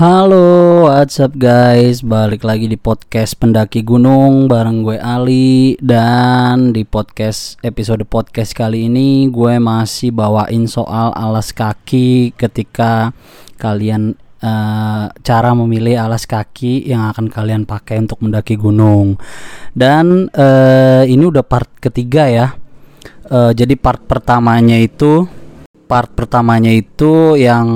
Halo, what's up guys? Balik lagi di podcast Pendaki Gunung bareng gue Ali dan di podcast episode podcast kali ini gue masih bawain soal alas kaki ketika kalian uh, cara memilih alas kaki yang akan kalian pakai untuk mendaki gunung. Dan uh, ini udah part ketiga ya. Uh, jadi part pertamanya itu part pertamanya itu yang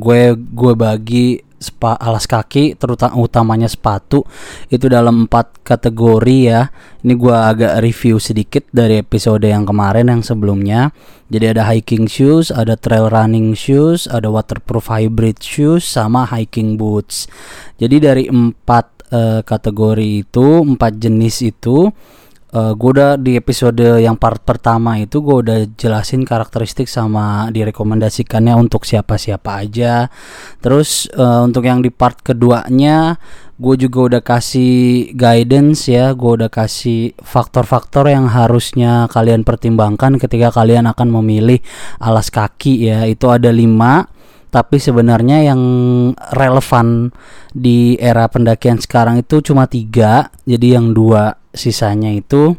gue gue bagi spa, alas kaki terutama utamanya sepatu itu dalam empat kategori ya. Ini gua agak review sedikit dari episode yang kemarin yang sebelumnya. Jadi ada hiking shoes ada trail running shoes ada waterproof hybrid shoes sama hiking boots. Jadi dari empat uh, kategori itu empat jenis itu uh, eh, gue udah di episode yang part pertama itu gue udah jelasin karakteristik sama direkomendasikannya untuk siapa-siapa aja. Terus uh, untuk yang di part keduanya gue juga udah kasih guidance ya, gue udah kasih faktor-faktor yang harusnya kalian pertimbangkan ketika kalian akan memilih alas kaki ya. Itu ada lima tapi sebenarnya yang relevan di era pendakian sekarang itu cuma tiga jadi yang dua sisanya itu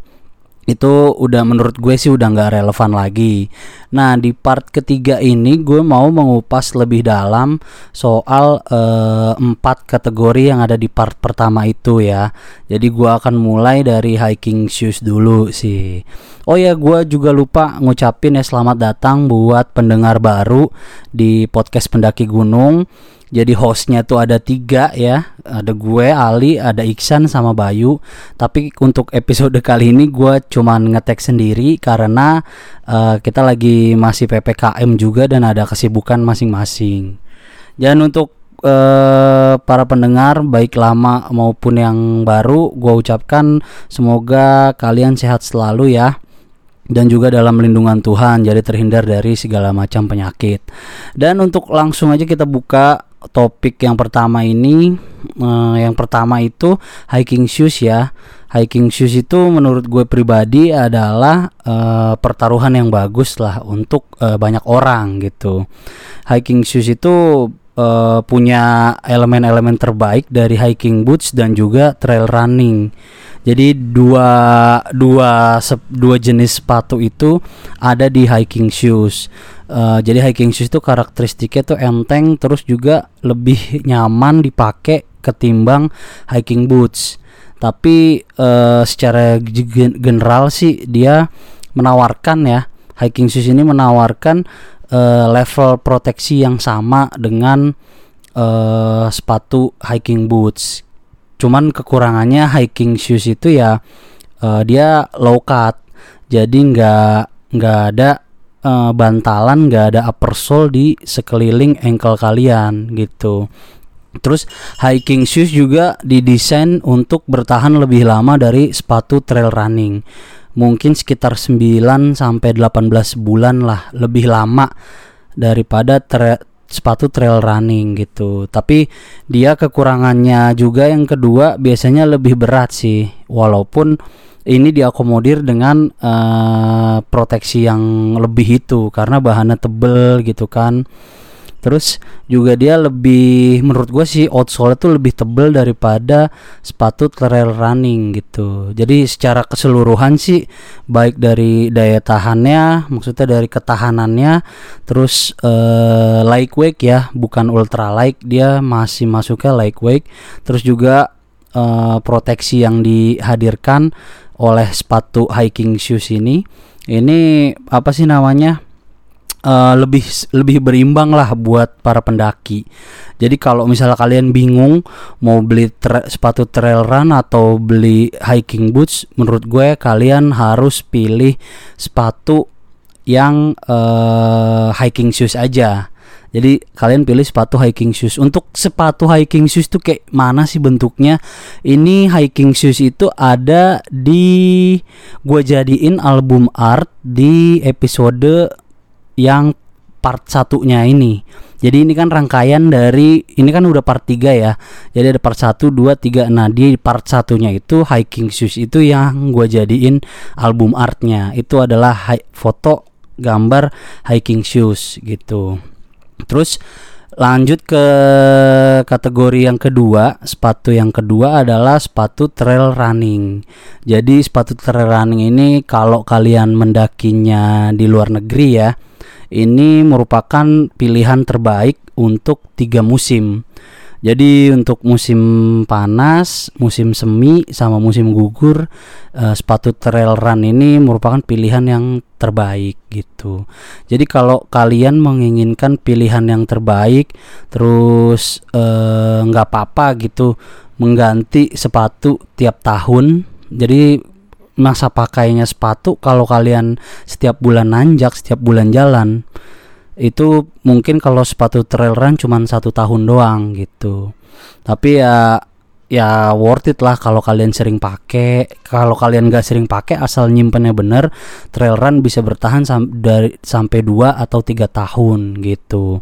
itu udah menurut gue sih udah nggak relevan lagi. Nah di part ketiga ini gue mau mengupas lebih dalam soal uh, empat kategori yang ada di part pertama itu ya. Jadi gue akan mulai dari hiking shoes dulu sih. Oh ya gue juga lupa ngucapin ya selamat datang buat pendengar baru di podcast pendaki gunung jadi hostnya tuh ada tiga ya. Ada gue Ali ada Iksan sama Bayu. Tapi untuk episode kali ini gue cuman ngetek sendiri karena uh, kita lagi masih ppkm juga dan ada kesibukan masing-masing. Dan untuk uh, para pendengar baik lama maupun yang baru gue ucapkan semoga kalian sehat selalu ya dan juga dalam lindungan Tuhan jadi terhindar dari segala macam penyakit. Dan untuk langsung aja kita buka topik yang pertama ini. Uh, yang pertama itu hiking shoes ya. Hiking shoes itu menurut gue pribadi adalah uh, pertaruhan yang bagus lah untuk uh, banyak orang gitu. Hiking shoes itu uh, punya elemen-elemen terbaik dari hiking boots dan juga trail running jadi dua dua dua jenis sepatu itu ada di hiking shoes. Uh, jadi hiking shoes itu karakteristiknya tuh enteng terus juga lebih nyaman dipakai ketimbang hiking boots. Tapi uh, secara general sih dia menawarkan ya hiking shoes ini menawarkan uh, level proteksi yang sama dengan uh, sepatu hiking boots cuman kekurangannya hiking shoes itu ya uh, dia low cut jadi nggak nggak ada uh, bantalan nggak ada upper sole di sekeliling ankle kalian gitu Terus hiking shoes juga didesain untuk bertahan lebih lama dari sepatu trail running. Mungkin sekitar 9 sampai 18 bulan lah, lebih lama daripada sepatu trail running gitu. Tapi dia kekurangannya juga yang kedua biasanya lebih berat sih. Walaupun ini diakomodir dengan uh, proteksi yang lebih itu karena bahannya tebel gitu kan terus juga dia lebih menurut gue sih outsole itu lebih tebel daripada sepatu trail running gitu. Jadi secara keseluruhan sih baik dari daya tahannya maksudnya dari ketahanannya terus uh, lightweight ya bukan ultra light dia masih masuknya lightweight. Terus juga uh, proteksi yang dihadirkan oleh sepatu hiking shoes ini ini apa sih namanya uh, lebih lebih berimbang lah buat para pendaki. Jadi kalau misalnya kalian bingung mau beli tra sepatu trail run atau beli hiking boots, menurut gue kalian harus pilih sepatu yang uh, hiking shoes aja. Jadi kalian pilih sepatu hiking shoes. Untuk sepatu hiking shoes tuh kayak mana sih bentuknya? Ini hiking shoes itu ada di gue jadiin album art di episode yang part satunya ini. Jadi ini kan rangkaian dari ini kan udah part 3 ya. Jadi ada part 1, 2, 3. Nah, di part satunya itu hiking shoes itu yang gue jadiin album artnya. Itu adalah foto gambar hiking shoes gitu. Terus Lanjut ke kategori yang kedua, sepatu yang kedua adalah sepatu trail running. Jadi sepatu trail running ini kalau kalian mendakinya di luar negeri ya, ini merupakan pilihan terbaik untuk tiga musim. Jadi untuk musim panas, musim semi, sama musim gugur, uh, sepatu trail run ini merupakan pilihan yang terbaik gitu. Jadi kalau kalian menginginkan pilihan yang terbaik, terus eh, nggak uh, apa-apa gitu mengganti sepatu tiap tahun. Jadi masa pakainya sepatu kalau kalian setiap bulan nanjak, setiap bulan jalan itu mungkin kalau sepatu trail run cuma satu tahun doang gitu. Tapi ya ya worth it lah kalau kalian sering pakai. Kalau kalian gak sering pakai asal nyimpennya bener trail run bisa bertahan sam dari sampai dua atau tiga tahun gitu.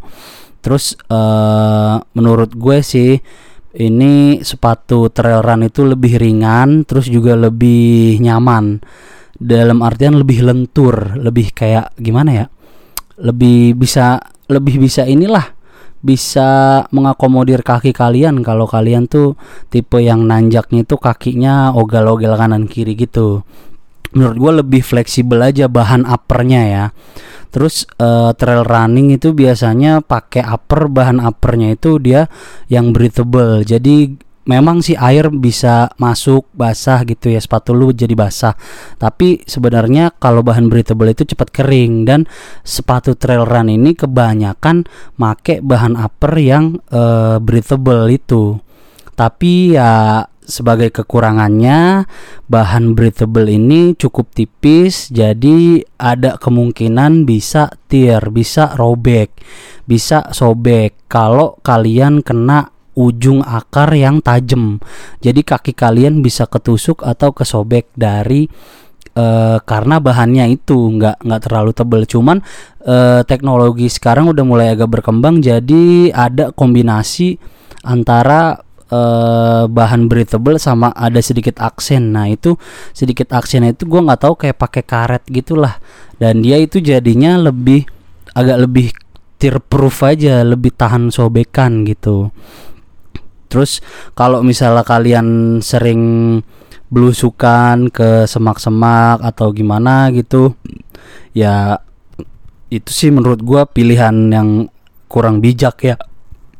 Terus uh, menurut gue sih ini sepatu trail run itu lebih ringan terus juga lebih nyaman. Dalam artian lebih lentur lebih kayak gimana ya? Lebih bisa lebih bisa inilah bisa mengakomodir kaki kalian. Kalau kalian tuh tipe yang nanjaknya itu kakinya ogal-ogal kanan kiri gitu menurut gue lebih fleksibel aja bahan uppernya ya. Terus uh, trail running itu biasanya pakai upper bahan uppernya itu dia yang breathable. Jadi memang sih air bisa masuk basah gitu ya sepatu lu jadi basah. Tapi sebenarnya kalau bahan breathable itu cepat kering dan sepatu trail run ini kebanyakan make bahan upper yang uh, breathable itu. Tapi ya sebagai kekurangannya bahan breathable ini cukup tipis jadi ada kemungkinan bisa tear bisa robek bisa sobek kalau kalian kena ujung akar yang tajam. Jadi kaki kalian bisa ketusuk atau kesobek dari uh, karena bahannya itu nggak nggak terlalu tebal. Cuman uh, teknologi sekarang udah mulai agak berkembang jadi ada kombinasi antara uh, bahan breathable sama ada sedikit aksen. Nah itu sedikit aksen itu gue nggak tahu kayak pakai karet gitulah. Dan dia itu jadinya lebih agak lebih tear proof aja, lebih tahan sobekan gitu. Terus kalau misalnya kalian sering belusukan ke semak-semak atau gimana gitu, ya itu sih menurut gua pilihan yang kurang bijak ya.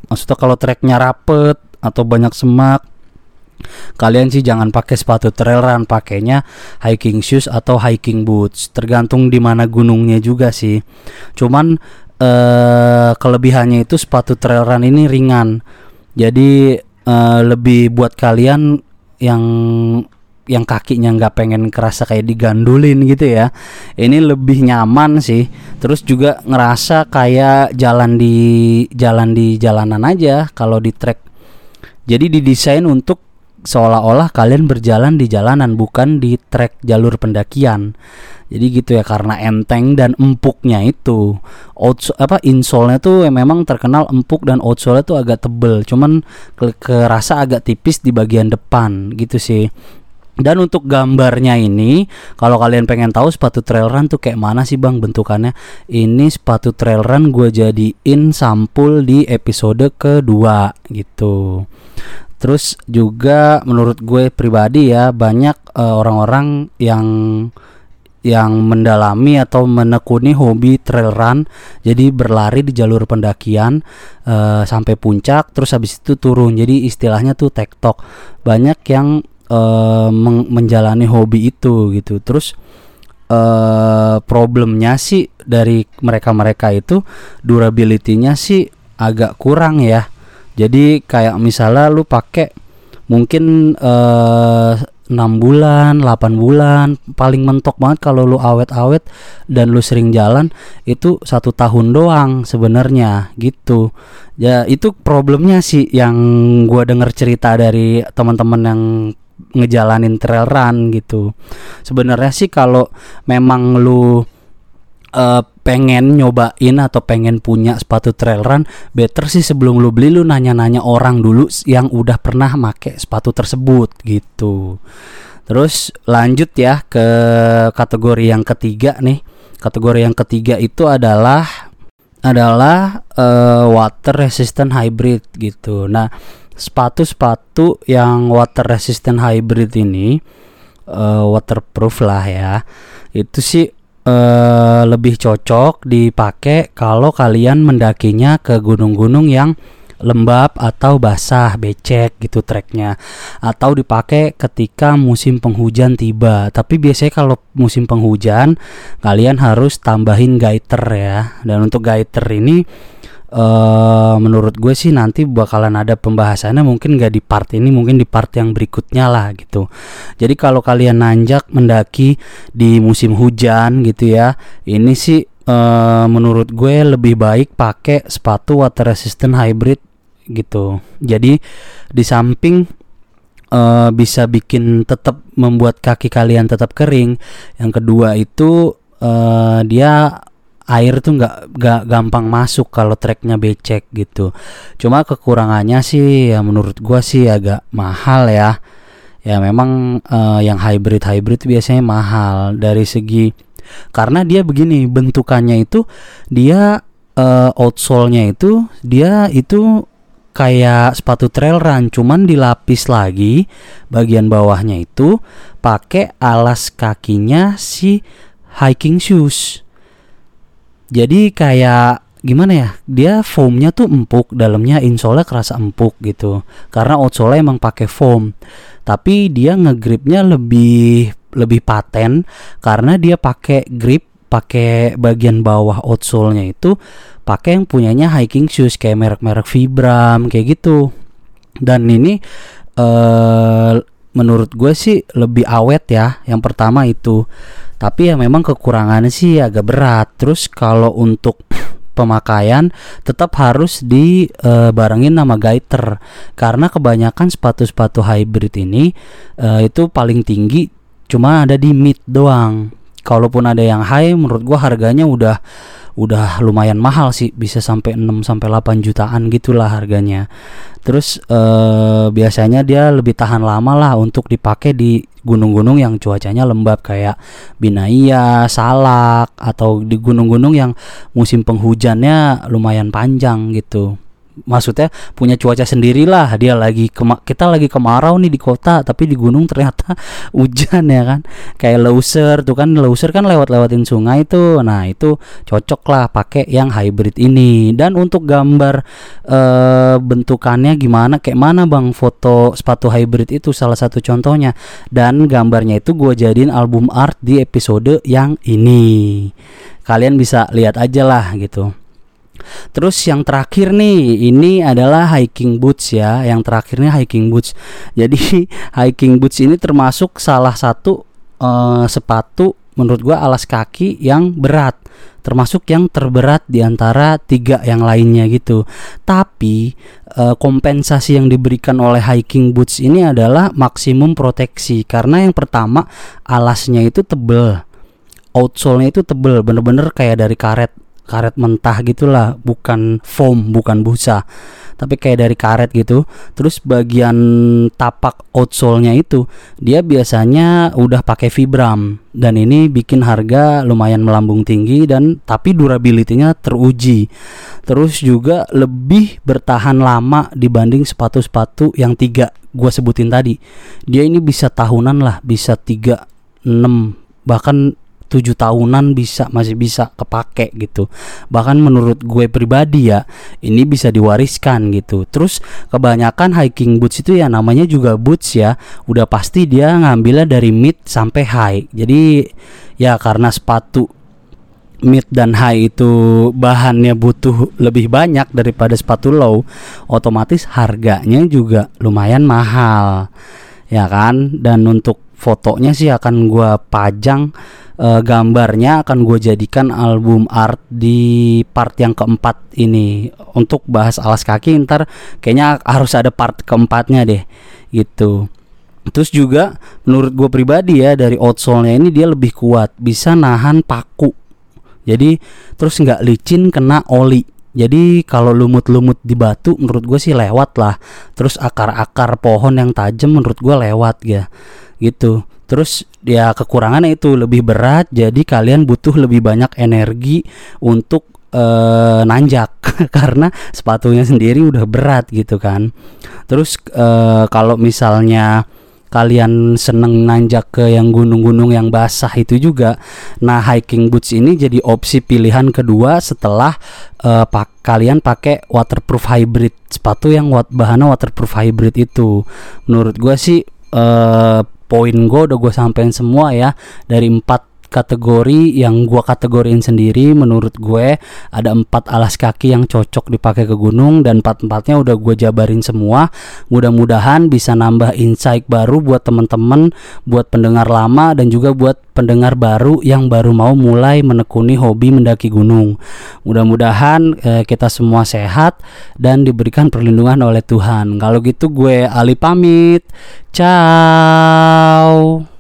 Maksudnya kalau treknya rapet atau banyak semak, kalian sih jangan pakai sepatu trail run, pakainya hiking shoes atau hiking boots. Tergantung di mana gunungnya juga sih. Cuman eh, kelebihannya itu sepatu trail run ini ringan. Jadi uh, lebih buat kalian yang yang kakinya nggak pengen kerasa kayak digandulin gitu ya. Ini lebih nyaman sih. Terus juga ngerasa kayak jalan di jalan di jalanan aja. Kalau di trek jadi didesain untuk seolah-olah kalian berjalan di jalanan bukan di trek jalur pendakian. Jadi gitu ya karena enteng dan empuknya itu. Out apa insole tuh memang terkenal empuk dan outsole tuh agak tebel. Cuman ke kerasa agak tipis di bagian depan gitu sih dan untuk gambarnya ini, kalau kalian pengen tahu sepatu trail run tuh kayak mana sih bang bentukannya? Ini sepatu trail run gue jadiin sampul di episode kedua gitu. Terus juga menurut gue pribadi ya banyak eh, orang-orang uh, yang yang mendalami atau menekuni hobi trail run jadi berlari di jalur pendakian uh, sampai puncak terus habis itu turun jadi istilahnya tuh tektok banyak yang uh, menjalani hobi itu gitu terus uh, problemnya sih dari mereka-mereka itu durability-nya sih agak kurang ya jadi kayak misalnya lu pakai mungkin uh, 6 bulan, 8 bulan, paling mentok banget kalau lu awet-awet dan lu sering jalan itu satu tahun doang sebenarnya gitu. Ya itu problemnya sih yang gua denger cerita dari teman-teman yang ngejalanin trail run gitu. Sebenarnya sih kalau memang lu uh, pengen nyobain atau pengen punya sepatu trail run, better sih sebelum lu beli lu nanya-nanya orang dulu yang udah pernah make sepatu tersebut gitu. Terus lanjut ya ke kategori yang ketiga nih. Kategori yang ketiga itu adalah adalah uh, water resistant hybrid gitu. Nah, sepatu-sepatu yang water resistant hybrid ini uh, waterproof lah ya. Itu sih uh, lebih cocok dipakai kalau kalian mendakinya ke gunung-gunung yang lembab atau basah becek gitu treknya atau dipakai ketika musim penghujan tiba tapi biasanya kalau musim penghujan kalian harus tambahin gaiter ya dan untuk gaiter ini Uh, menurut gue sih nanti bakalan ada pembahasannya mungkin gak di part ini mungkin di part yang berikutnya lah gitu jadi kalau kalian nanjak mendaki di musim hujan gitu ya ini sih uh, menurut gue lebih baik pakai sepatu water resistant hybrid gitu. Jadi di samping uh, bisa bikin tetap membuat kaki kalian tetap kering, yang kedua itu uh, dia air tuh nggak nggak gampang masuk kalau treknya becek gitu. Cuma kekurangannya sih ya menurut gua sih agak mahal ya. Ya memang uh, yang hybrid hybrid biasanya mahal dari segi karena dia begini bentukannya itu dia uh, outsole-nya itu dia itu kayak sepatu trail run cuman dilapis lagi bagian bawahnya itu pakai alas kakinya si hiking shoes. Jadi kayak gimana ya? Dia foamnya tuh empuk, dalamnya insole kerasa empuk gitu. Karena outsole emang pakai foam. Tapi dia ngegripnya lebih lebih paten karena dia pakai grip pakai bagian bawah outsole-nya itu pakai yang punyanya hiking shoes kayak merek-merek Vibram kayak gitu dan ini uh, menurut gue sih lebih awet ya yang pertama itu tapi ya memang kekurangannya sih agak berat. Terus kalau untuk pemakaian tetap harus dibarengin uh, nama gaiter. Karena kebanyakan sepatu-sepatu hybrid ini uh, itu paling tinggi cuma ada di mid doang kalaupun ada yang high menurut gua harganya udah udah lumayan mahal sih. Bisa sampai 6 sampai 8 jutaan gitulah harganya. Terus eh, biasanya dia lebih tahan lama lah untuk dipakai di gunung-gunung yang cuacanya lembab. Kayak Binaya, Salak atau di gunung-gunung yang musim penghujannya lumayan panjang gitu maksudnya punya cuaca sendirilah. Dia lagi kema kita lagi kemarau nih di kota tapi di gunung ternyata hujan ya kan? Kayak Loser tuh kan Loser kan lewat-lewatin sungai tuh. Nah itu cocok lah pakai yang hybrid ini. Dan untuk gambar e, bentukannya gimana? Kayak mana bang foto sepatu hybrid itu? Salah satu contohnya. Dan gambarnya itu gue jadiin album art di episode yang ini. Kalian bisa lihat aja lah gitu Terus yang terakhir nih, ini adalah hiking boots ya. Yang terakhirnya hiking boots. Jadi hiking boots ini termasuk salah satu uh, sepatu menurut gua alas kaki yang berat termasuk yang terberat di antara tiga yang lainnya gitu. Tapi e, kompensasi yang diberikan oleh hiking boots ini adalah maksimum proteksi karena yang pertama alasnya itu tebel, outsole-nya itu tebel, bener-bener kayak dari karet karet mentah gitulah bukan foam bukan busa tapi kayak dari karet gitu. Terus bagian tapak outsole-nya itu dia biasanya udah pakai vibram dan ini bikin harga lumayan melambung tinggi dan tapi durability-nya teruji. Terus juga lebih bertahan lama dibanding sepatu-sepatu yang tiga gua sebutin tadi. Dia ini bisa tahunan lah bisa tiga enam bahkan tujuh tahunan bisa masih bisa kepake gitu. Bahkan menurut gue pribadi ya ini bisa diwariskan gitu. Terus kebanyakan hiking boots itu ya namanya juga boots ya udah pasti dia ngambilnya dari mid sampai high. Jadi ya karena sepatu mid dan high itu bahannya butuh lebih banyak daripada sepatu low otomatis harganya juga lumayan mahal. Ya kan? Dan untuk fotonya sih akan gue pajang uh, gambarnya akan gue jadikan album art di part yang keempat ini. Untuk bahas alas kaki ntar kayaknya harus ada part keempatnya deh gitu. Terus juga menurut gue pribadi ya dari outsole-nya ini dia lebih kuat bisa nahan paku. Jadi terus nggak licin kena oli. Jadi kalau lumut-lumut di batu menurut gue sih lewat lah. Terus akar-akar pohon yang tajam menurut gue lewat ya gitu Terus ya kekurangannya itu lebih berat jadi kalian butuh lebih banyak energi untuk uh, nanjak karena sepatunya sendiri udah berat gitu kan. Terus uh, kalau misalnya kalian seneng nanjak ke yang gunung-gunung yang basah itu juga. Nah, hiking boots ini jadi opsi pilihan kedua setelah uh, pak kalian pakai waterproof hybrid sepatu yang wat bahannya waterproof hybrid itu. Menurut gue sih uh, poin gue udah gue sampein semua ya. Dari empat kategori yang gua kategoriin sendiri menurut gue ada empat alas kaki yang cocok dipakai ke gunung dan empat empatnya udah gue jabarin semua. Mudah-mudahan bisa nambah insight baru buat temen-temen buat pendengar lama dan juga buat pendengar baru yang baru mau mulai menekuni hobi mendaki gunung. Mudah-mudahan eh, kita semua sehat dan diberikan perlindungan oleh Tuhan. Kalau gitu gue Ali pamit. Ciao